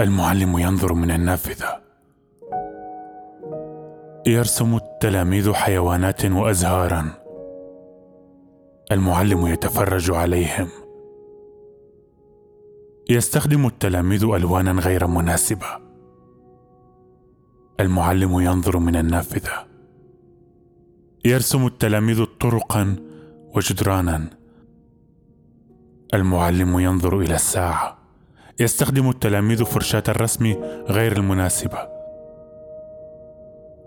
المعلم ينظر من النافذة. يرسم التلاميذ حيوانات وأزهارا. المعلم يتفرج عليهم. يستخدم التلاميذ ألوانا غير مناسبة. المعلم ينظر من النافذة. يرسم التلاميذ طرقا وجدرانا. المعلم ينظر إلى الساعة. يستخدم التلاميذ فرشاة الرسم غير المناسبة.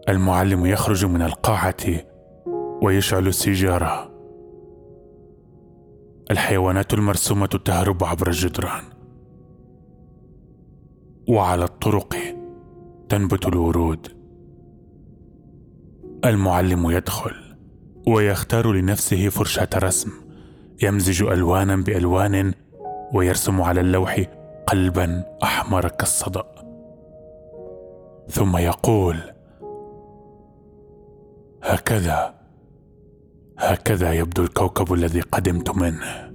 المعلم يخرج من القاعة ويشعل السيجاره الحيوانات المرسومة تهرب عبر الجدران. وعلى الطرق تنبت الورود. المعلم يدخل ويختار لنفسه فرشه رسم يمزج ألوانا بألوان ويرسم على اللوح قلبا أحمر كالصدأ. ثم يقول هكذا هكذا يبدو الكوكب الذي قدمت منه.